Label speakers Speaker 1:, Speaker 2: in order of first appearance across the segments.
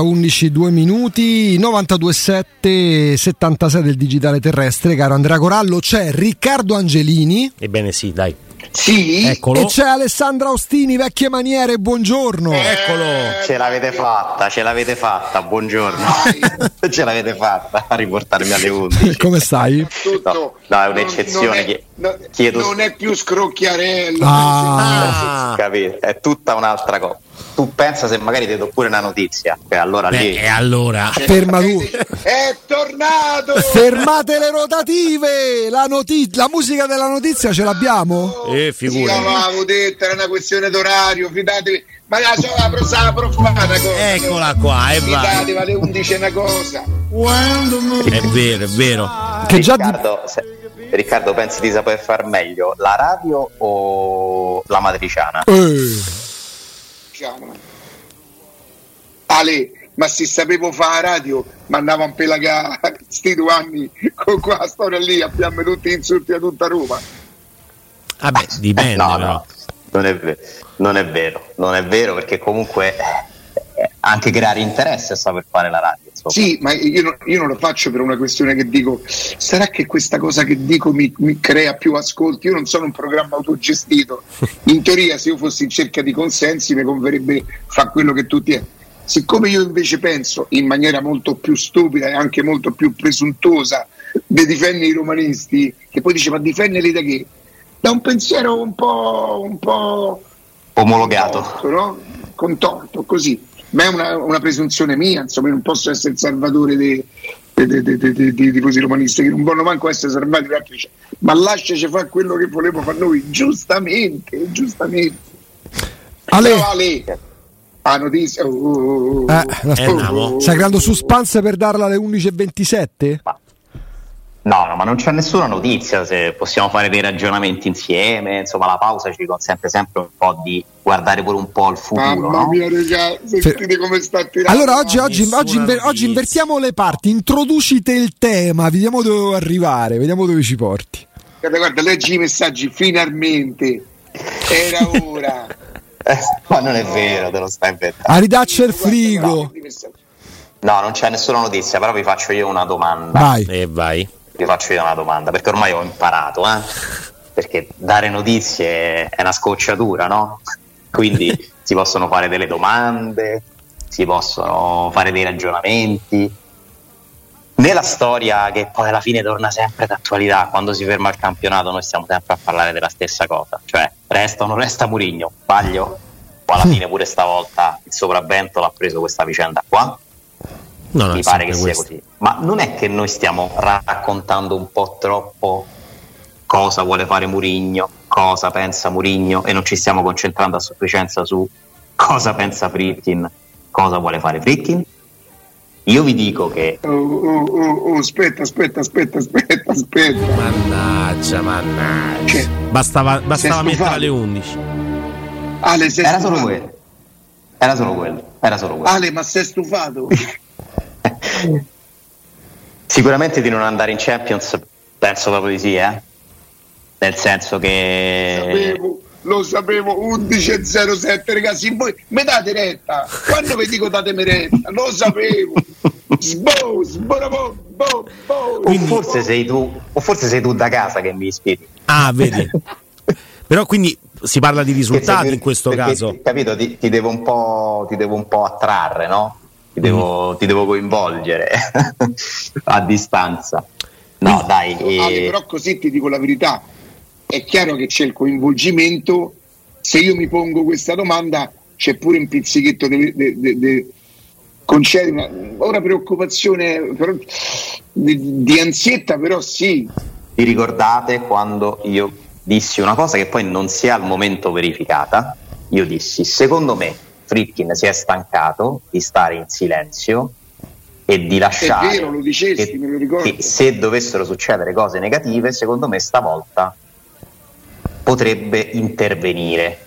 Speaker 1: 11-2 minuti, 92-7, 76 del digitale terrestre, caro Andrea Corallo, c'è Riccardo Angelini.
Speaker 2: Ebbene sì, dai.
Speaker 3: Sì,
Speaker 2: Eccolo.
Speaker 1: e c'è Alessandra Ostini, vecchie maniere, buongiorno.
Speaker 2: Eh, Eccolo.
Speaker 4: Ce l'avete fatta, ce l'avete fatta, buongiorno. ce l'avete fatta a riportarmi alle 11.
Speaker 1: Come stai?
Speaker 4: No, no, è un'eccezione.
Speaker 3: Non è,
Speaker 4: non
Speaker 3: è,
Speaker 4: Chiedo...
Speaker 3: non è più scrocchiarello.
Speaker 1: Ah.
Speaker 4: Capito, è tutta un'altra cosa. Tu pensa se magari ti do pure una notizia, e allora lì
Speaker 2: beh, e allora.
Speaker 1: ferma tu
Speaker 3: È tornato!
Speaker 1: fermate le rotative la, noti- la musica della notizia ce l'abbiamo?
Speaker 2: Eh,
Speaker 3: Sì,
Speaker 2: figura.
Speaker 3: l'avevo detto, era una questione d'orario, fidatevi. Ma la so la prossima profumata cosa.
Speaker 2: Eccola qua, e.
Speaker 3: Fidatevi, alle 11 è una cosa.
Speaker 2: È vero, è vero.
Speaker 1: che già di-
Speaker 4: Riccardo, se- Riccardo, pensi di saper far meglio la radio o la matriciana?
Speaker 1: Eh,
Speaker 3: Diciamo. Ale, ma se sapevo fare la radio, ma andavo a pelagare sti due anni con quella storia lì, abbiamo tutti insulti a tutta Roma.
Speaker 2: Vabbè, dipende
Speaker 4: no,
Speaker 2: però.
Speaker 4: no, non è, ve- non è vero, non è vero perché comunque eh, anche creare interesse a saper fare la radio.
Speaker 3: Sì, ma io, non- io non lo faccio per una questione che dico, sarà che questa cosa che dico mi, mi crea più ascolti? Io non sono un programma autogestito. In teoria, se io fossi in cerca di consensi, mi converrebbe fare quello che tutti è. Siccome io invece penso in maniera molto più stupida e anche molto più presuntuosa di difendere i romanisti, che poi dice ma difenderli da che? Da un pensiero un po', un po'
Speaker 4: Omologato.
Speaker 3: contorto, no? Contorto, così. Ma è una, una presunzione mia, insomma, io non posso essere il salvatore dei, dei, dei, dei, dei- dei- dei tifosi romanisti che non vogliono manco essere salvati da altri. Ma lasciaci fare quello che volevo fare noi, giustamente, giustamente.
Speaker 1: Ale,
Speaker 3: Però Ale, a notizia. oh, oh, oh,
Speaker 1: eh, la-
Speaker 2: Eh, andiamo.
Speaker 1: stai creando suspense per darla alle 11.27?
Speaker 4: No, no, ma non c'è nessuna notizia, se possiamo fare dei ragionamenti insieme, insomma la pausa ci consente sempre un po' di guardare pure un po' al futuro,
Speaker 3: Mamma
Speaker 4: no?
Speaker 3: mia, raga, sentite come sta tirando.
Speaker 1: Allora oggi, oggi, oggi, inver- oggi invertiamo le parti, introducite il tema, vediamo dove arrivare, vediamo dove ci porti.
Speaker 3: Guarda, guarda, leggi i messaggi, finalmente. Era ora.
Speaker 4: Eh, ma non è vero, te lo stai inventando.
Speaker 1: A ridaccia il frigo.
Speaker 4: No, non c'è nessuna notizia, però vi faccio io una domanda.
Speaker 1: Vai.
Speaker 2: E vai.
Speaker 4: Vi faccio io una domanda, perché ormai ho imparato, eh? Perché dare notizie è una scocciatura, no? Quindi si possono fare delle domande, si possono fare dei ragionamenti. Nella storia che poi alla fine torna sempre d'attualità, quando si ferma il campionato noi stiamo sempre a parlare della stessa cosa, cioè resta o non resta Murigno, sbaglio? O alla fine pure stavolta il sopravvento l'ha preso questa vicenda qua?
Speaker 2: No, no,
Speaker 4: mi
Speaker 2: è
Speaker 4: pare che sia
Speaker 2: questo.
Speaker 4: così. Ma non è che noi stiamo raccontando un po' troppo cosa vuole fare Murigno, cosa pensa Murigno e non ci stiamo concentrando a sufficienza su cosa pensa Fritkin, cosa vuole fare Fritkin? Io vi dico che
Speaker 3: Oh, oh, oh, oh, aspetta, aspetta, aspetta, aspetta, aspetta.
Speaker 2: Mannaggia, mannaggia.
Speaker 3: Cioè,
Speaker 2: Bastava, bastava mettere alle 11.
Speaker 3: Ale, sei
Speaker 4: era solo
Speaker 3: stufato?
Speaker 4: quello. Era solo quello. Era solo quello.
Speaker 3: Ale, ma sei stufato?
Speaker 4: Sicuramente di non andare in Champions, penso proprio di sì, eh? Nel senso che
Speaker 3: sapevo, lo sapevo, 11.07 ragazzi, voi mi date retta, quando vi dico datemi retta, lo sapevo, sbo, sborabo, bo, bo,
Speaker 4: o forse sei tu, o forse sei tu da casa che mi ispiri.
Speaker 2: Ah, vedi. Però quindi si parla di risultati
Speaker 4: Perché-
Speaker 2: in questo
Speaker 4: perché,
Speaker 2: caso.
Speaker 4: Capito? Ti, ti devo un po', ti devo un po' attrarre, no? Ti devo, ti devo coinvolgere a distanza. No, dai.
Speaker 3: Ale,
Speaker 4: eh,
Speaker 3: però così ti dico la verità, è chiaro che c'è il coinvolgimento, se io mi pongo questa domanda c'è pure un pizzichetto di... di- concedi una, ora preoccupazione però, di, di ansietta, però sì,
Speaker 4: vi ricordate quando io dissi una cosa che poi non si è al momento verificata? Io dissi, secondo me Fritkin si è stancato di stare in silenzio e di lasciare
Speaker 3: vero, lo dicesti,
Speaker 4: che, che se dovessero succedere cose negative, secondo me stavolta potrebbe intervenire.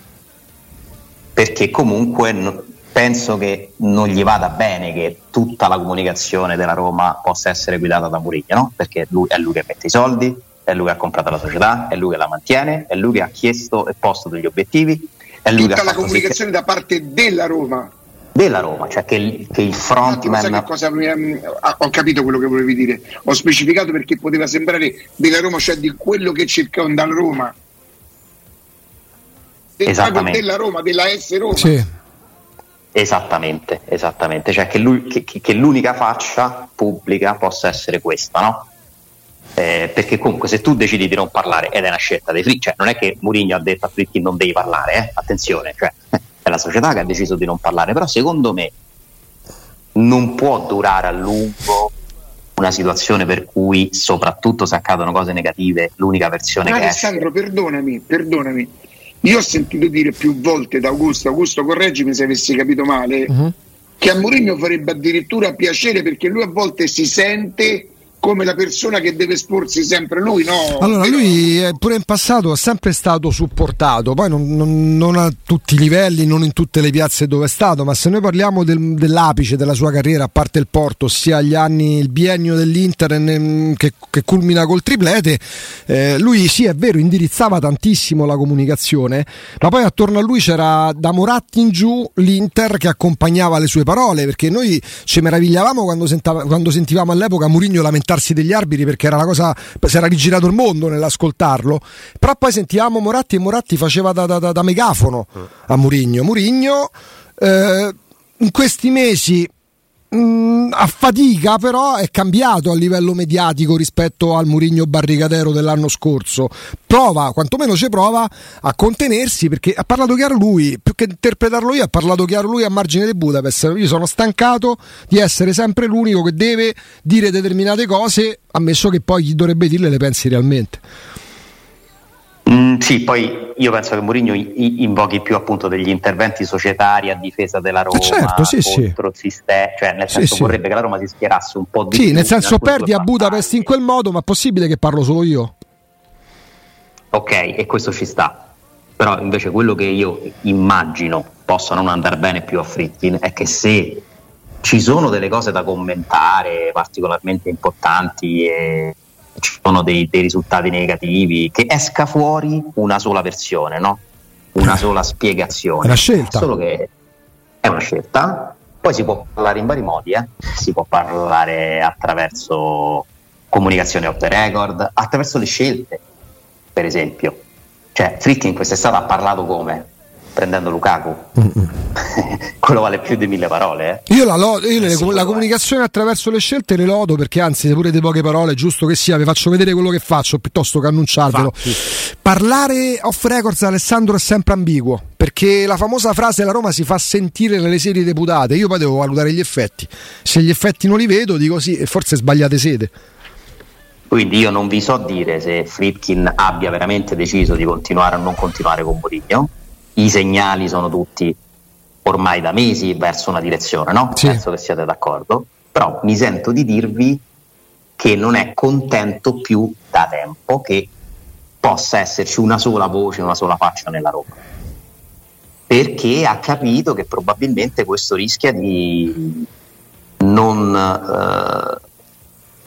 Speaker 4: Perché comunque no- penso che non gli vada bene che tutta la comunicazione della Roma possa essere guidata da Mourinho, no? perché lui, è lui che mette i soldi, è lui che ha comprato la società, è lui che la mantiene, è lui che ha chiesto e posto degli obiettivi,
Speaker 3: tutta
Speaker 4: ha
Speaker 3: la
Speaker 4: fatto sì
Speaker 3: comunicazione da parte della Roma.
Speaker 4: che- della Roma, cioè che, il- che il frontman
Speaker 3: che cosa ehm, ah, ho capito quello che volevi dire, ho specificato perché poteva sembrare della Roma, cioè di quello che cercano dalla Roma. Del-
Speaker 4: Esattamente.
Speaker 3: della Roma, della S Roma.
Speaker 1: Sì.
Speaker 4: Esattamente, esattamente, cioè che, lui- che- che- che l'unica faccia pubblica possa essere questa, no? Eh, perché comunque se tu decidi di non parlare ed è una scelta dei Fritti, cioè non è che Mourinho ha detto a Fritti non devi parlare, eh? attenzione, cioè, è la società che ha deciso di non parlare, però secondo me non può durare a lungo una situazione per cui soprattutto se accadono cose negative l'unica versione che esce
Speaker 3: Alessandro, perdonami, perdonami. Io ho sentito dire più volte da Augusto, Augusto correggimi se avessi capito male,
Speaker 1: Mhm.
Speaker 3: che a Mourinho farebbe addirittura piacere perché lui a volte si sente come la persona che deve esporsi sempre lui, no?
Speaker 1: Allora, lui eh, pure in passato è sempre stato supportato, poi non, non- non a tutti i livelli, non in tutte le piazze dove è stato, ma se noi parliamo del- dell'apice della sua carriera, a parte il Porto, ossia gli anni, il biennio dell'Inter che, che culmina col triplete, eh, lui sì è vero, indirizzava tantissimo la comunicazione, ma poi attorno a lui c'era da Moratti in giù l'Inter che accompagnava le sue parole, perché noi ci meravigliavamo quando, sentava- quando sentivamo all'epoca Mourinho lamentarsi degli arbitri perché era la cosa, si era rigirato il mondo nell'ascoltarlo, però poi sentivamo Moratti e Moratti faceva da, da- da- megafono a Mourinho. Mourinho eh, in questi mesi mh, a fatica però è cambiato a livello mediatico rispetto al Murigno barricadero dell'anno scorso. Prova, quantomeno ci prova a contenersi perché ha parlato chiaro lui più che interpretarlo io ha parlato chiaro lui a margine di Budapest. Io sono stancato di essere sempre l'unico che deve dire determinate cose ammesso che poi chi dovrebbe dirle le pensi realmente
Speaker 4: Mm, sì, poi io penso che Mourinho invochi più appunto degli interventi societari a difesa della Roma
Speaker 1: certo, sì, sì.
Speaker 4: contro il sistema, cioè nel
Speaker 1: Sì,
Speaker 4: senso
Speaker 1: sì.
Speaker 4: vorrebbe che la Roma si schierasse un po' di
Speaker 1: sì
Speaker 4: più
Speaker 1: nel senso perdi a Budapest in quel modo ma è possibile che parlo solo io
Speaker 4: Ok, e questo ci sta. Però invece quello che io immagino possa non andare bene più a Fritkin è che se ci sono delle cose da commentare particolarmente importanti e ci sono dei, dei risultati negativi, che esca fuori una sola versione, no? Una sola spiegazione.
Speaker 1: È una scelta.
Speaker 4: Solo che è una scelta. Poi si può parlare in vari modi, eh? si può parlare attraverso comunicazione off the record, attraverso le scelte, per esempio. Cioè, Fritkin quest'estate ha parlato come? Prendendo Lukaku. Quello vale più di mille parole, eh?
Speaker 1: Io, la, lo- io le-
Speaker 4: sì,
Speaker 1: la comunicazione attraverso le scelte le lodo perché anzi, pure di poche parole, è giusto che sia, vi faccio vedere quello che faccio piuttosto che annunciarvelo. Parlare off records, Alessandro, è sempre ambiguo perché la famosa frase la Roma si fa sentire nelle serie deputate. Io poi devo valutare gli effetti. Se gli effetti non li vedo, dico sì, e forse sbagliate sede.
Speaker 4: Quindi io non vi so dire se Fritkin abbia veramente deciso di continuare o non continuare con Mourinho. I segnali sono tutti ormai da mesi verso una direzione, no?
Speaker 1: Sì.
Speaker 4: Penso che siate d'accordo. Però mi sento di dirvi che non è contento più da tempo che possa esserci una sola voce, una sola faccia nella Roma. Perché ha capito che probabilmente questo rischia di non eh,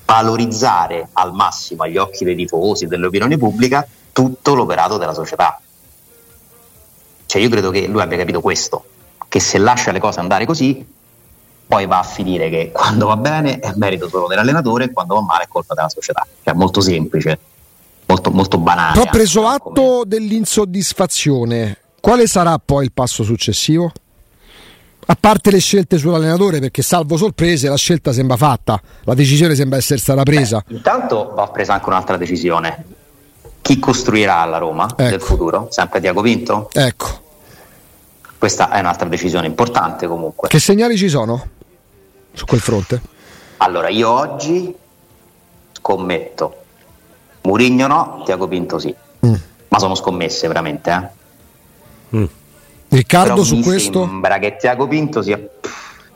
Speaker 4: valorizzare al massimo agli occhi dei tifosi, dell'opinione pubblica, tutto l'operato della società. Cioè io credo che lui abbia capito questo, che se lascia le cose andare così, poi va a finire che quando va bene è merito solo dell'allenatore e quando va male è colpa della società. Cioè molto semplice, molto, molto banale.
Speaker 1: Però preso
Speaker 4: anche,
Speaker 1: atto
Speaker 4: come-
Speaker 1: dell'insoddisfazione, quale sarà poi il passo successivo? A parte le scelte sull'allenatore, perché salvo sorprese, la scelta sembra fatta, la decisione sembra essere stata presa.
Speaker 4: Intanto va presa anche un'altra decisione. Chi costruirà la Roma del
Speaker 1: Ecco.
Speaker 4: futuro? Sempre Diago Vinto?
Speaker 1: Ecco,
Speaker 4: Questa è un'altra decisione importante comunque.
Speaker 1: che segnali ci sono su quel fronte?
Speaker 4: Allora, io oggi scommetto. Murigno no, Tiago Pinto sì.
Speaker 1: Mm.
Speaker 4: Ma sono scommesse veramente, eh.
Speaker 1: Riccardo
Speaker 4: Però
Speaker 1: su
Speaker 4: mi
Speaker 1: questo?
Speaker 4: sembra che Tiago Pinto sia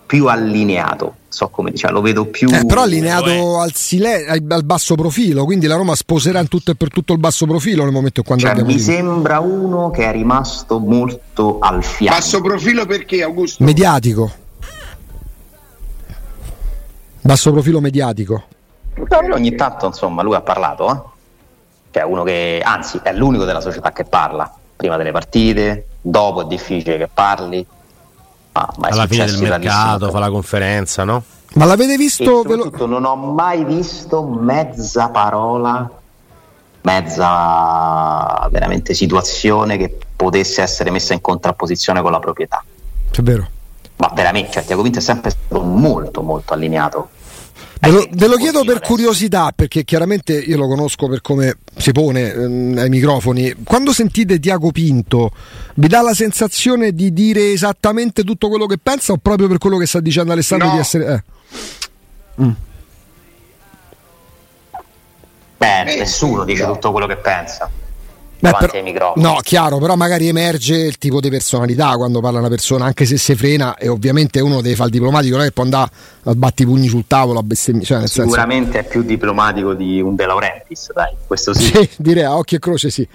Speaker 4: più allineato. So come diciamo, lo vedo più
Speaker 1: Eh, però allineato al, sile- al- basso profilo, quindi la Roma sposerà in tutto e per tutto il basso profilo nel momento in quando
Speaker 4: Cioè, mi
Speaker 1: lì.
Speaker 4: sembra uno che è rimasto molto al fianco.
Speaker 3: Basso profilo perché Augusto?
Speaker 1: mediatico. Basso profilo mediatico.
Speaker 4: Però lui ogni tanto, insomma, lui ha parlato, eh? Cioè, uno che, anzi, è l'unico della società che parla. Prima delle partite, dopo è difficile che parli. Ma, ma è
Speaker 2: Alla fine del mercato, fa la conferenza, no?
Speaker 1: Ma l'avete visto? ve lo-
Speaker 4: non ho mai visto mezza parola, mezza veramente situazione che potesse essere messa in contrapposizione con la proprietà.
Speaker 1: È vero.
Speaker 4: Ma veramente, cioè, Tiago Pinto è sempre stato molto molto allineato.
Speaker 1: Ve lo,
Speaker 4: Ai
Speaker 1: ve lo chiedo per curiosità, perché chiaramente io lo conosco per come si pone ehm, ai microfoni. Quando sentite Tiago Pinto, vi dà la sensazione di dire esattamente tutto quello che pensa o proprio per quello che sta dicendo Alessandro
Speaker 3: No.
Speaker 1: di essere... eh.
Speaker 4: Beh,
Speaker 3: Eh,
Speaker 4: nessuno dice tutto quello che pensa.
Speaker 1: Beh,
Speaker 4: davanti
Speaker 1: però-
Speaker 4: ai microfoni.
Speaker 1: no, chiaro, però magari emerge il tipo di personalità quando parla una persona, anche se si frena e ovviamente uno deve fare il diplomatico, non è che può andare a batti i pugni sul tavolo, a bestemmiare, cioè nel senso...
Speaker 4: Sicuramente è più diplomatico di un De Laurentiis, dai, questo sì.
Speaker 1: Sì, direi a occhio e croce sì.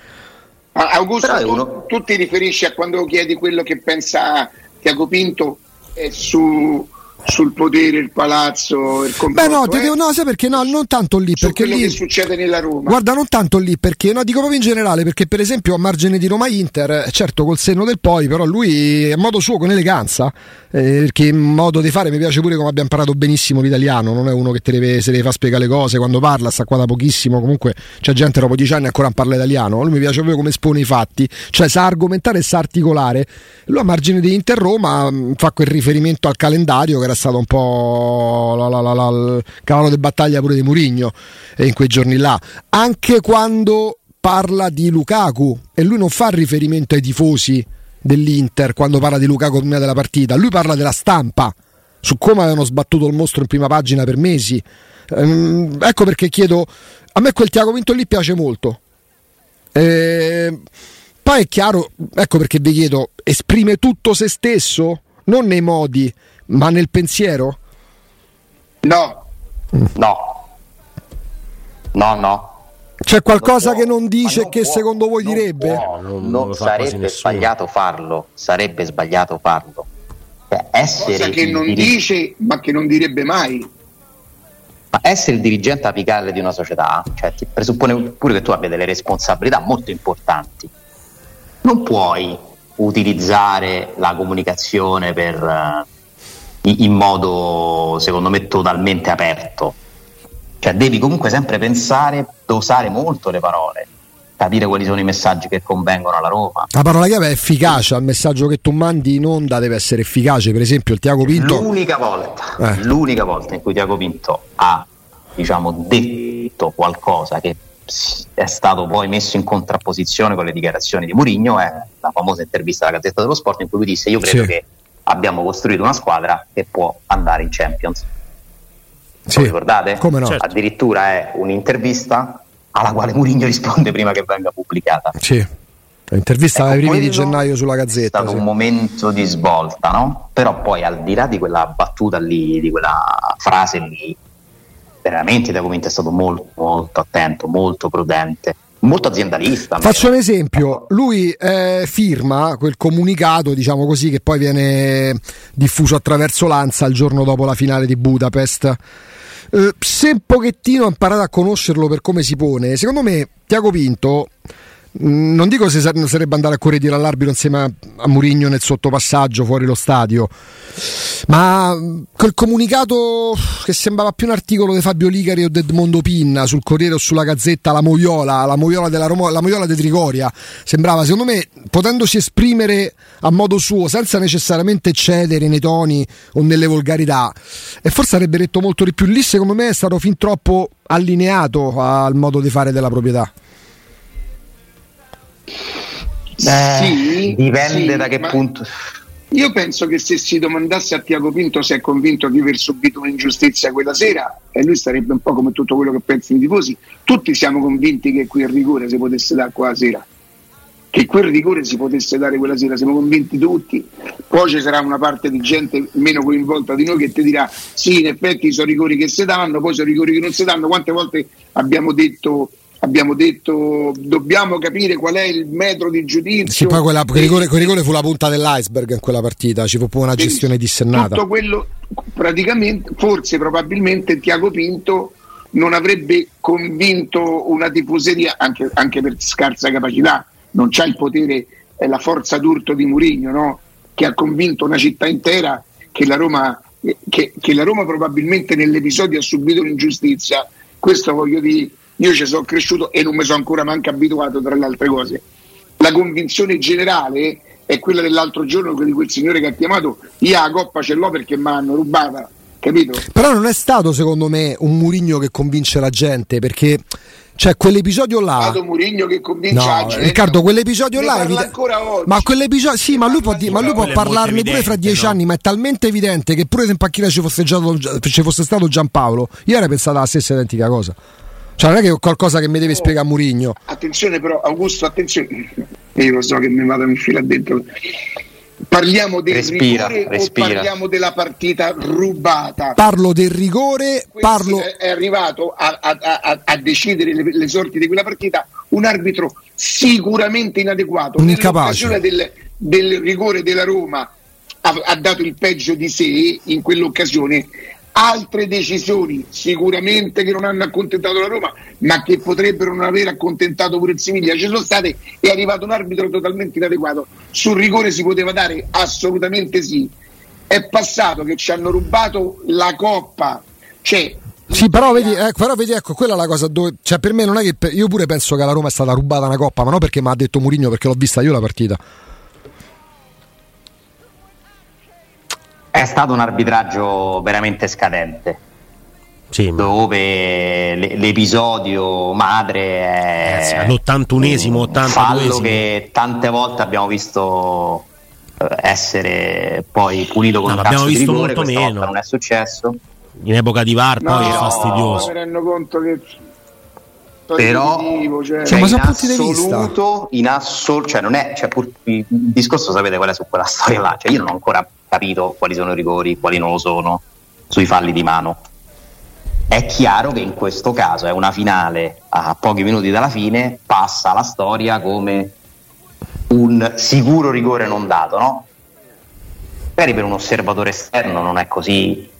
Speaker 3: Ah, Augusto,
Speaker 4: è
Speaker 3: tu,
Speaker 4: uno-
Speaker 3: tu ti riferisci a quando chiedi quello che pensa Tiago Pinto eh, su- sul potere, il palazzo, il
Speaker 1: Beh no, ti
Speaker 3: eh?
Speaker 1: devo- no, sai perché no, non tanto lì, perché
Speaker 3: quello
Speaker 1: lì...
Speaker 3: che succede nella Roma.
Speaker 1: Guarda, non tanto lì perché, no, dico proprio in generale, perché per esempio a margine di Roma Inter, eh, certo col senno del poi, però lui a modo suo con eleganza, eh, perché modo di fare mi piace pure come abbia imparato benissimo l'italiano, non è uno che te deve, se deve far spiegare le cose quando parla, sta qua da pochissimo, comunque c'è gente dopo dieci anni ancora non parla italiano, lui mi piace proprio come espone i fatti, cioè sa argomentare e sa articolare. Lui a margine di Inter Roma mh, fa quel riferimento al calendario che era stato un po' la- la- la- il cavallo di battaglia pure di Murigno eh, in quei giorni là, anche quando parla di Lukaku e lui non fa riferimento ai tifosi dell'Inter quando parla di Lukaku prima della partita, lui parla della stampa su come avevano sbattuto il mostro in prima pagina per mesi. Ehm, ecco perché chiedo, a me quel Tiago Vinto lì piace molto. Ehm, poi è chiaro, ecco perché vi chiedo, esprime tutto se stesso, non nei modi, ma nel pensiero?
Speaker 3: No,
Speaker 4: No. No, no.
Speaker 1: C'è qualcosa
Speaker 4: può,
Speaker 1: che non dice
Speaker 4: non
Speaker 1: che
Speaker 4: può,
Speaker 1: secondo voi
Speaker 4: non
Speaker 1: direbbe?
Speaker 4: può,
Speaker 2: Non-
Speaker 4: non
Speaker 2: non
Speaker 4: sarebbe sbagliato farlo, sarebbe sbagliato farlo. Cioè, essere,
Speaker 3: cosa che
Speaker 4: il
Speaker 3: non
Speaker 4: diri-
Speaker 3: dice ma che non direbbe mai.
Speaker 4: ma essere il dirigente apicale di una società cioè, ti presuppone pure che tu abbia delle responsabilità molto importanti. Non puoi utilizzare la comunicazione per, eh, in modo, secondo me, totalmente aperto. Cioè, devi comunque sempre pensare, dosare molto le parole, capire quali sono i messaggi che convengono alla Roma.
Speaker 1: La parola chiave è efficacia, il messaggio che tu mandi in onda deve essere efficace, per esempio il Tiago Pinto...
Speaker 4: L'unica volta,
Speaker 1: Eh.
Speaker 4: l'unica volta in cui Tiago Pinto ha diciamo, detto qualcosa che è stato poi messo in contrapposizione con le dichiarazioni di Mourinho è la famosa intervista alla Gazzetta dello Sport in cui lui disse io credo
Speaker 1: Sì.
Speaker 4: che abbiamo costruito una squadra che può andare in Champions.
Speaker 1: Sì,
Speaker 4: Lo ricordate?
Speaker 1: come no?
Speaker 2: Certo.
Speaker 4: Addirittura è un'intervista alla quale Mourinho risponde prima che venga pubblicata.
Speaker 1: Sì. L'intervista
Speaker 4: Ecco,
Speaker 1: ai primi di gennaio sulla
Speaker 4: È
Speaker 1: Gazzetta.
Speaker 4: stato
Speaker 1: sì.
Speaker 4: un momento di svolta, no? Però poi al di là di quella battuta lì, di quella frase lì, veramente Tiago Pinto è stato molto, molto attento, molto prudente, molto aziendalista.
Speaker 1: Faccio un esempio, lui eh, firma quel comunicato, diciamo così, che poi viene diffuso attraverso l'ANSA il giorno dopo la finale di Budapest. Eh, se un pochettino ha imparato a conoscerlo per come si pone, secondo me Tiago Pinto, non dico se sar- sarebbe andato a correre dire all'arbitro insieme a, Murigno nel sottopassaggio fuori lo stadio, ma quel comunicato che sembrava più un articolo di Fabio Ligari o di Edmondo Pinna sul Corriere o sulla Gazzetta, la Moviola, la Moviola della Roma, la Moviola di Trigoria, sembrava secondo me potendosi esprimere a modo suo senza necessariamente cedere nei toni o nelle volgarità e forse avrebbe detto molto di più lì secondo me è stato fin troppo allineato al modo di fare della proprietà.
Speaker 4: Eh, dipende
Speaker 3: sì,
Speaker 4: da che punto.
Speaker 3: Io penso che se si domandasse a Tiago Pinto se è convinto di aver subito un'ingiustizia quella sera, e lui sarebbe un po' come tutto quello che pensano i tifosi, tutti siamo convinti che quel rigore si potesse dare quella sera. Che quel rigore si potesse dare quella sera, siamo convinti tutti. Poi ci sarà una parte di gente meno coinvolta di noi che ti dirà: sì, in effetti sono rigori che si danno, poi sono rigori che non si danno. Quante volte abbiamo detto abbiamo detto dobbiamo capire qual è il metro di giudizio.
Speaker 1: Sì, poi quella, quel, rigore, quel rigore fu la punta dell'iceberg in quella partita, ci fu pure una gestione dissennata.
Speaker 3: Tutto quello, praticamente, forse probabilmente Tiago Pinto non avrebbe convinto una tifoseria, anche, anche per scarsa capacità, non c'ha il potere e la forza d'urto di Murigno, no? che ha convinto una città intera che la Roma, che, che la Roma probabilmente nell'episodio ha subito un'ingiustizia. Questo voglio dire, io ci sono cresciuto e non mi sono ancora manco abituato tra le altre cose. La convinzione generale è quella dell'altro giorno di quel signore che ha chiamato io la coppa ce l'ho perché mi hanno rubata capito?
Speaker 1: Però non è stato secondo me un Murigno che convince la gente perché cioè quell'episodio là
Speaker 3: Stato Murigno che convince la
Speaker 1: No,
Speaker 3: gente.
Speaker 1: Riccardo, quell'episodio
Speaker 3: Ne
Speaker 1: là evide-
Speaker 3: ancora oggi.
Speaker 1: Ma quell'episodio sì, ma lui può,
Speaker 3: parla
Speaker 1: di- ma lui può parlarne pure fra dieci
Speaker 2: no?
Speaker 1: anni, ma è talmente evidente che pure se in panchina ci fosse, già- ci fosse stato Giampaolo, io avrei pensato la stessa identica cosa. Cioè, non è che è qualcosa che mi deve spiegare Murigno.
Speaker 3: Attenzione però, Augusto, attenzione. Io lo so che mi vado a infilare dentro. Parliamo del
Speaker 4: Respira,
Speaker 3: rigore
Speaker 4: respira.
Speaker 3: o parliamo della partita rubata?
Speaker 1: Parlo del rigore,
Speaker 3: Questo
Speaker 1: parlo
Speaker 3: è- arrivato a, a- a- a decidere le, le sorti di quella partita un arbitro sicuramente inadeguato.
Speaker 1: Un incapace.
Speaker 3: Del, del rigore della Roma ha, ha dato il peggio di sé in quell'occasione. Altre decisioni sicuramente che non hanno accontentato la Roma, ma che potrebbero non aver accontentato pure il Siviglia. Ci sono state, è arrivato un arbitro totalmente inadeguato. Sul rigore si poteva dare assolutamente sì. È passato che ci hanno rubato la coppa. Cioè,
Speaker 1: Sì, però vedi, eh, però vedi, ecco, quella è la cosa dove. Cioè, per me non è che. io pure penso che alla Roma è stata rubata una coppa, ma non perché mi ha detto Murigno, perché l'ho vista io la partita.
Speaker 4: È stato un arbitraggio veramente scadente,
Speaker 2: Sì,
Speaker 4: dove le- l'episodio madre è
Speaker 2: all'81esimo,
Speaker 4: un fallo
Speaker 2: 82esimo.
Speaker 4: che tante volte abbiamo visto eh, essere poi punito con
Speaker 2: No,
Speaker 4: un calcio di
Speaker 2: visto
Speaker 4: rigore,
Speaker 2: molto meno.
Speaker 4: non è successo.
Speaker 2: in epoca di VAR poi è
Speaker 3: No,
Speaker 2: fastidioso.
Speaker 3: Mi rendo conto che.
Speaker 4: però
Speaker 3: cioè.
Speaker 4: cioè,
Speaker 1: Ma
Speaker 4: in assoluto, in assoluto, cioè non è, cioè, pur- il discorso sapete qual è su quella storia là, cioè io non ho ancora capito quali sono i rigori, quali non lo sono, sui falli di mano. È chiaro che in questo caso è una finale a pochi minuti dalla fine, passa la storia come un sicuro rigore non dato, no? Magari per un osservatore esterno non è così.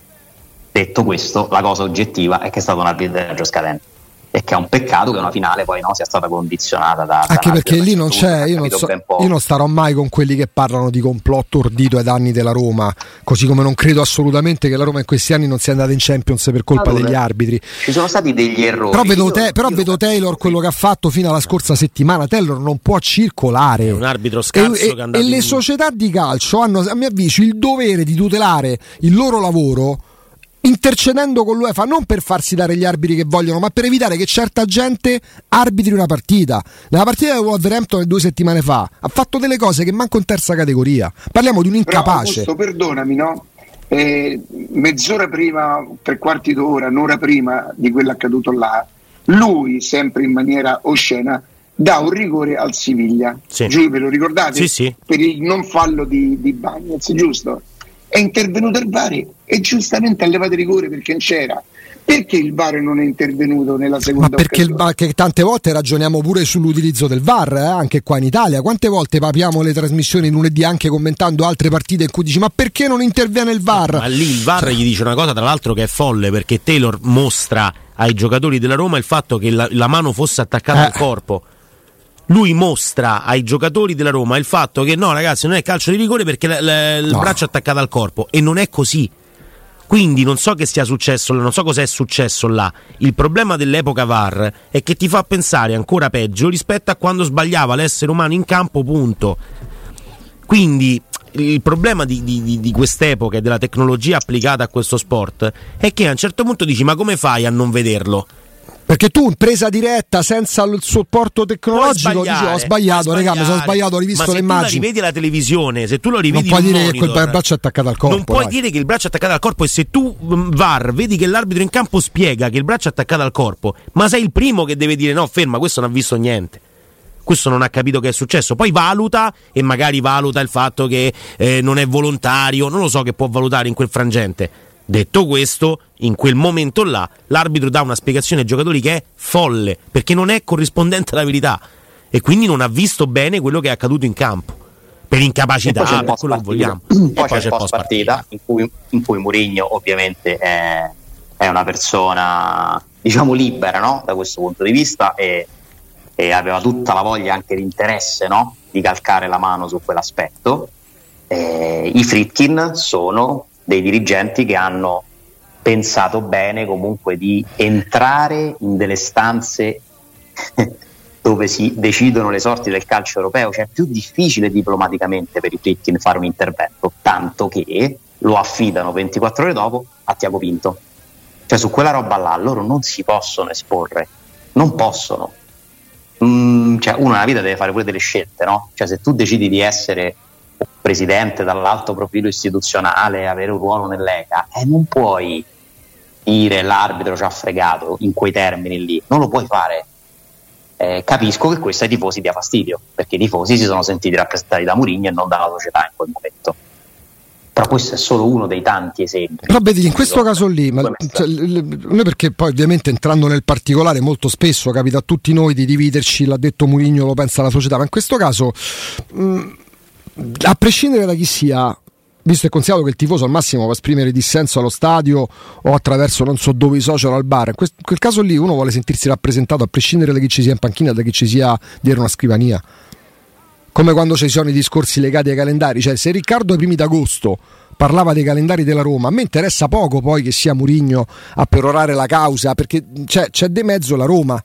Speaker 4: Detto questo, la cosa oggettiva è che è stato un arbitraggio scadente e che è un peccato che una finale poi no, sia stata condizionata da... da
Speaker 1: Anche
Speaker 4: un
Speaker 1: perché lì non c'è, io non, so- io non starò mai con quelli che parlano di complotto ordito ai danni della Roma, così come non credo assolutamente che la Roma in questi anni non sia andata in Champions per colpa
Speaker 4: Allora,
Speaker 1: degli arbitri.
Speaker 4: Ci sono stati degli errori.
Speaker 1: Però vedo,
Speaker 4: Io-
Speaker 1: te- però
Speaker 4: io-
Speaker 1: vedo Taylor quello che ha fatto fino alla scorsa settimana. Taylor non può circolare.
Speaker 2: È un arbitro scarso
Speaker 1: e, e- e le
Speaker 2: in-
Speaker 1: società di calcio hanno, a mio avviso, il dovere di tutelare il loro lavoro intercedendo con l'UEFA non per farsi dare gli arbitri che vogliono, ma per evitare che certa gente arbitri una partita. Nella partita del Wolverhampton due settimane fa ha fatto delle cose che manco in terza categoria. Parliamo di un
Speaker 3: Però,
Speaker 1: incapace.
Speaker 3: Augusto, perdonami, no? Eh, mezz'ora prima, tre quarti d'ora, un'ora prima di quello accaduto là, lui, sempre in maniera oscena, dà un rigore al Siviglia.
Speaker 2: Sì.
Speaker 3: Giù, ve lo ricordate?
Speaker 2: Sì, sì.
Speaker 3: Per il non fallo di, di Bagnez, giusto? È intervenuto il VAR e giustamente ha levato rigore perché non c'era. Perché il VAR non è intervenuto nella seconda
Speaker 1: Ma perché, il- ma che tante volte ragioniamo pure sull'utilizzo del VAR, eh, anche qua in Italia. Quante volte papiamo le trasmissioni lunedì anche commentando altre partite in cui dici ma perché non interviene il VAR?
Speaker 2: Ma lì il VAR gli dice una cosa, tra l'altro, che è folle perché Taylor mostra ai giocatori della Roma il fatto che la, la mano fosse attaccata
Speaker 1: Eh.
Speaker 2: al corpo. Lui mostra ai giocatori della Roma il fatto che no, ragazzi, non è calcio di rigore perché la- la- il
Speaker 1: No.
Speaker 2: braccio è attaccato al corpo e non è così. Quindi non so che sia successo, non so cosa è successo là. Il problema dell'epoca VAR è che ti fa pensare ancora peggio rispetto a quando sbagliava l'essere umano in campo, punto. Quindi il problema di- di- di quest'epoca e della tecnologia applicata a questo sport è che a un certo punto dici ma come fai a non vederlo?
Speaker 1: Perché tu in presa diretta senza il supporto tecnologico dici ho sbagliato, regà, mi sono sbagliato, ho rivisto
Speaker 2: Ma
Speaker 1: le
Speaker 2: se tu la
Speaker 1: immagini.
Speaker 2: rivedi la televisione, se tu lo
Speaker 1: Non
Speaker 2: rivedi
Speaker 1: puoi
Speaker 2: in
Speaker 1: dire che quel
Speaker 2: monitor,
Speaker 1: braccio è attaccato al corpo.
Speaker 2: non puoi
Speaker 1: dai.
Speaker 2: dire che il braccio è attaccato al corpo e se tu mm, VAR vedi che l'arbitro in campo spiega che il braccio è attaccato al corpo, ma sei il primo che deve dire no, ferma, questo non ha visto niente. Questo non ha capito che è successo. Poi valuta e magari valuta il fatto che eh, non è volontario, non lo so che può valutare in quel frangente. Detto questo, in quel momento là, l'arbitro dà una spiegazione ai giocatori che è folle, perché non è corrispondente alla verità e quindi non ha visto bene quello che è accaduto in campo. Per incapacità,
Speaker 4: poi c'è
Speaker 2: per quello che vogliamo.
Speaker 4: Poi c'è il post partita in cui, in cui Mourinho ovviamente è, è una persona diciamo libera no? da questo punto di vista e, e aveva tutta la voglia anche di interesse no? di calcare la mano su quell'aspetto. Eh, I Fritkin sono dei dirigenti che hanno pensato bene comunque di entrare in delle stanze dove si decidono le sorti del calcio europeo, cioè è più difficile diplomaticamente per i Fritkin fare un intervento, tanto che lo affidano 24 ore dopo a Tiago Pinto. Cioè su quella roba là loro non si possono esporre, non possono. Mm, cioè uno nella vita deve fare pure delle scelte, no? Cioè se tu decidi di essere presidente dall'alto profilo istituzionale, avere un ruolo nell'ECA, e non puoi dire l'arbitro ci ha fregato in quei termini lì, non lo puoi fare. Eh, capisco che questo ai tifosi dia fastidio, perché i tifosi si sono sentiti rappresentati da Mourinho e non dalla società in quel momento. Però questo è solo uno dei tanti esempi.
Speaker 1: Però vedi, in questo caso lì, ma, cioè, noi perché poi ovviamente entrando nel particolare molto spesso capita a tutti noi di dividerci, l'ha detto Murigno, lo pensa la società, ma in questo caso, mh, a prescindere da chi sia, visto e considerato che il tifoso al massimo può esprimere dissenso allo stadio o attraverso non so dove i social al bar, in quel caso lì uno vuole sentirsi rappresentato a prescindere da chi ci sia in panchina, da chi ci sia dietro una scrivania come quando ci sono i discorsi legati ai calendari, cioè se Riccardo ai primi d'agosto parlava dei calendari della Roma, a me interessa poco poi che sia Murigno a perorare la causa, perché c'è, c'è di mezzo la Roma.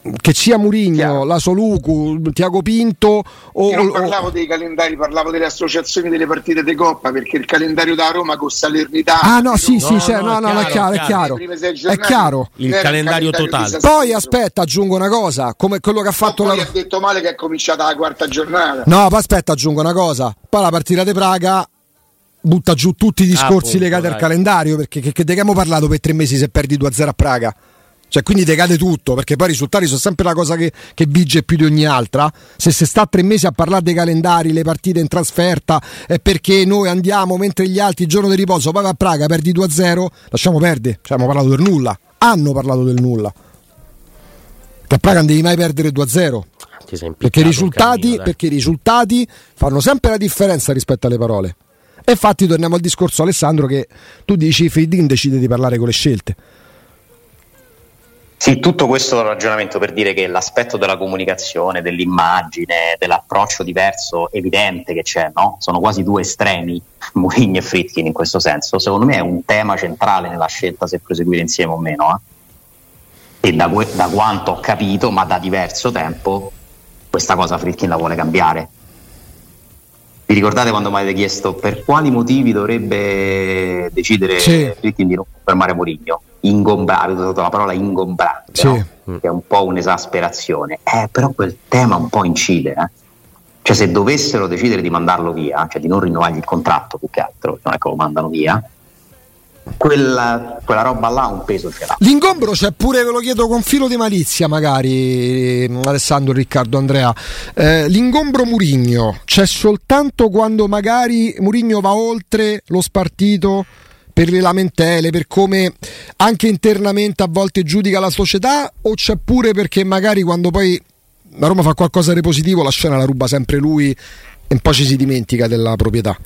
Speaker 1: Che sia Murigno,
Speaker 3: Chiaro.
Speaker 1: la Solucu, Tiago Pinto o,
Speaker 3: Io non
Speaker 1: o-
Speaker 3: parlavo dei calendari, parlavo delle associazioni delle partite di Coppa perché il calendario da Roma con Salernità.
Speaker 1: Ah no, sì, sì,
Speaker 2: No,
Speaker 1: c'è,
Speaker 2: no,
Speaker 1: no,
Speaker 2: è
Speaker 1: no, è chiaro,
Speaker 2: chiaro,
Speaker 1: è chiaro. È chiaro.
Speaker 2: Il
Speaker 3: un
Speaker 2: calendario totale.
Speaker 1: Poi aspetta, aggiungo una cosa, come quello che ha fatto
Speaker 3: poi
Speaker 1: la
Speaker 3: ha detto male che è cominciata la quarta giornata.
Speaker 1: No, poi aspetta, aggiungo una cosa. Poi la partita di Praga butta giù tutti i discorsi
Speaker 2: appunto,
Speaker 1: legati al
Speaker 2: dai.
Speaker 1: calendario, perché che, che abbiamo parlato per tre mesi se perdi 2-0 a Praga? Cioè, quindi decade tutto, perché poi i risultati sono sempre la cosa che, che vige più di ogni altra. Se si sta tre mesi a parlare dei calendari, le partite in trasferta, è perché noi andiamo mentre gli altri, il giorno di riposo, poi va a Praga, perdi 2-0, lasciamo perdere. Cioè, abbiamo parlato del nulla. Hanno parlato del nulla. Che a Praga non devi mai perdere 2-0.
Speaker 2: Ti sei
Speaker 1: Perché i, risultati,
Speaker 2: cammino,
Speaker 1: perché i risultati fanno sempre la differenza rispetto alle parole. E infatti torniamo al discorso Alessandro che tu dici Friedin decide di parlare con le scelte.
Speaker 4: Sì, tutto questo ragionamento per dire che l'aspetto della comunicazione, dell'immagine, dell'approccio diverso, evidente che c'è, no? Sono quasi due estremi, Mourinho e Fritkin in questo senso. Secondo me è un tema centrale nella scelta se proseguire insieme o meno. eh. E da, da quanto ho capito, ma da diverso tempo, questa cosa Fritkin la vuole cambiare. Vi ricordate quando mi avete chiesto per quali motivi dovrebbe decidere
Speaker 1: Sì.
Speaker 4: Di non confermare Mourinho? Ingombrante, avete usato la parola ingombrante,
Speaker 1: Sì.
Speaker 4: no? che è un po' un'esasperazione. Eh, però quel tema un po' incide. eh. Cioè se dovessero decidere di mandarlo via, cioè di non rinnovargli il contratto più che altro, non è che lo mandano via, quella, quella roba là un peso ce l'ha.
Speaker 1: L'ingombro c'è pure, ve lo chiedo con filo di malizia, magari Alessandro, Riccardo, Andrea. Eh, l'ingombro Murigno c'è soltanto quando magari Murigno va oltre lo spartito per le lamentele, per come anche internamente a volte giudica la società, o c'è pure perché magari quando poi la Roma fa qualcosa di positivo la scena la ruba sempre lui e poi ci si dimentica della proprietà?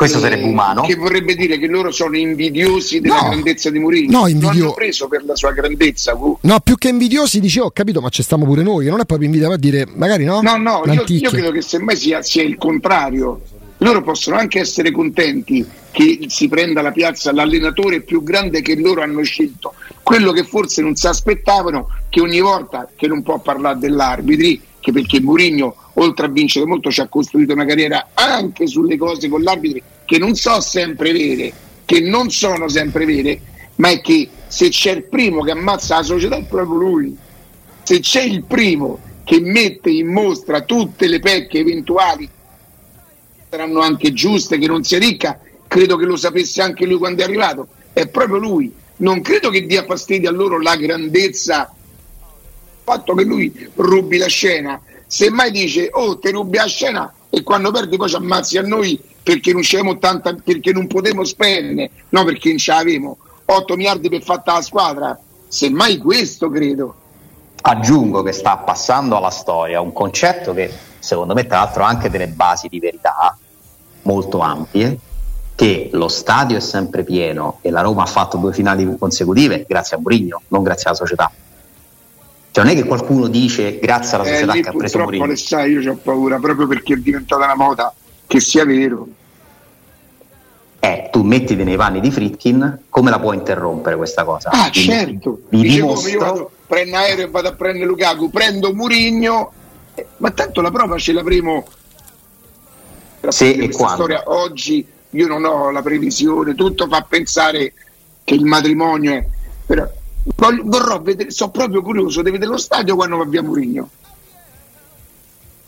Speaker 4: Questo sarebbe umano.
Speaker 3: Che vorrebbe dire che loro sono invidiosi della
Speaker 1: No.
Speaker 3: grandezza di Mourinho.
Speaker 1: No, invidio-
Speaker 3: Lo hanno preso per la sua grandezza.
Speaker 1: No, più che invidiosi dice, ho capito, ma ci stiamo pure noi. Non è proprio invidia a dire, magari no?
Speaker 3: No, no, io, io credo che semmai sia, sia il contrario. Loro possono anche essere contenti che si prenda la piazza l'allenatore più grande che loro hanno scelto. Quello che forse non si aspettavano, che ogni volta che non può parlare dell'arbitri, che perché Mourinho, oltre a vincere molto, ci ha costruito una carriera anche sulle cose con l'arbitri che non so sempre vere, che non sono sempre vere, ma è che se c'è il primo che ammazza la società è proprio lui se c'è il primo che mette in mostra tutte le pecche eventuali, saranno anche giuste, che non sia ricca, credo che lo sapesse anche lui quando è arrivato, è proprio lui. Non credo che dia fastidio a loro la grandezza, fatto che lui rubi la scena. Semmai dice, oh, te rubi la scena e quando perdi poi ci ammazzi a noi perché non c'avevamo tanta, perché non potevo spendere, no perché non ce l'avevamo 8 miliardi per fatta la squadra. Semmai questo credo.
Speaker 4: Aggiungo che sta passando alla storia un concetto che secondo me tra l'altro ha anche delle basi di verità molto ampie, che lo stadio è sempre pieno e la Roma ha fatto due finali consecutive grazie a Mourinho, non grazie alla società. Cioè non è che qualcuno dice grazie alla
Speaker 3: Eh,
Speaker 4: società
Speaker 3: lì
Speaker 4: che ha preso
Speaker 3: purtroppo
Speaker 4: Mourinho.
Speaker 3: Alessandro io ho paura proprio perché è diventata una moda che sia vero.
Speaker 4: Eh, tu mettiti nei panni di Fritkin, come la puoi interrompere questa cosa?
Speaker 3: Ah,
Speaker 4: Vi-
Speaker 3: certo.
Speaker 4: Vi
Speaker 3: Dice come io vado, prendo aereo e vado a prendere Lukaku, prendo Murigno, eh, ma tanto la prova ce l'avremo.
Speaker 4: Se e quando.
Speaker 3: storia oggi io non ho la previsione, tutto fa pensare che il matrimonio è. Però voglio- vorrò vedere, sono proprio curioso di vedere lo stadio quando va via Murigno.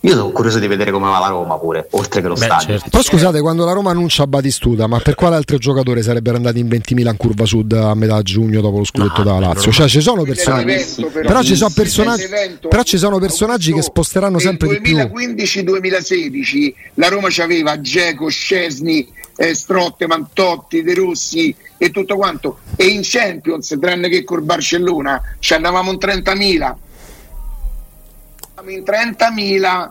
Speaker 4: Io sono curioso di vedere come va la Roma pure, oltre che lo
Speaker 2: Beh,
Speaker 4: stadio.
Speaker 2: certo.
Speaker 1: Però scusate, quando la Roma annuncia Batistuta, ma per quale altro giocatore sarebbero andati in 20.000 in curva sud a metà giugno dopo lo scudetto
Speaker 2: No, è
Speaker 1: Lazio? Cioè ci sono personaggi.
Speaker 3: l'evento,
Speaker 1: Però ci sono personaggi, però ci sono personaggi che sposteranno
Speaker 3: nel
Speaker 1: sempre di più.
Speaker 3: 2015-2016 la Roma c'aveva Geco, Scesni, eh, Strotte, Mantotti, De Rossi e tutto quanto. E in Champions, tranne che col Barcellona, ci andavamo in 30.000. In 30.000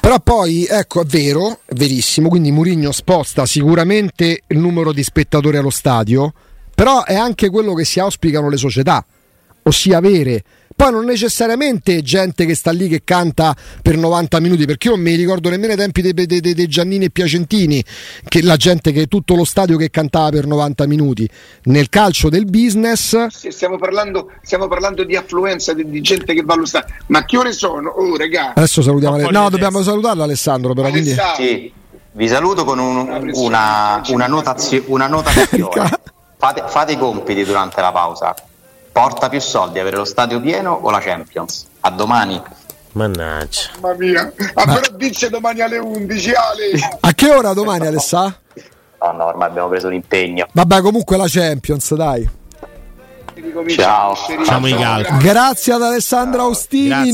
Speaker 1: Però poi, ecco, è vero, è verissimo, quindi Mourinho sposta sicuramente il numero di spettatori allo stadio, però è anche quello che si auspicano le società, ossia avere poi non necessariamente gente che sta lì che canta per 90 minuti, perché io non mi ricordo nemmeno ai tempi dei, dei- dei- dei Giannini e Piacentini, che la gente che tutto lo stadio che cantava per 90 minuti. Nel calcio del business
Speaker 3: se stiamo parlando, stiamo parlando di affluenza di, di gente che va allo stadio. Ma che ore sono? Oh, regà.
Speaker 1: Adesso salutiamo. Ale- No, dobbiamo
Speaker 2: testa.
Speaker 1: salutarlo Alessandro, però. Quindi...
Speaker 3: Alessandro,
Speaker 4: Sì, vi saluto con un- una, una
Speaker 3: più.
Speaker 4: notazio- una notazione. Fate, fate i compiti durante la pausa. Porta più soldi avere lo stadio pieno o la Champions? A domani.
Speaker 2: Mannaggia.
Speaker 3: Mamma mia. Ah, però dice domani alle 11, Ale.
Speaker 1: A che ora domani, Alessà?
Speaker 4: No, no, ormai abbiamo preso l'impegno.
Speaker 1: Vabbè, comunque la Champions, dai.
Speaker 4: Ciao.
Speaker 3: a
Speaker 2: calcoli.
Speaker 1: Grazie ad Alessandro Austini.
Speaker 2: Grazie.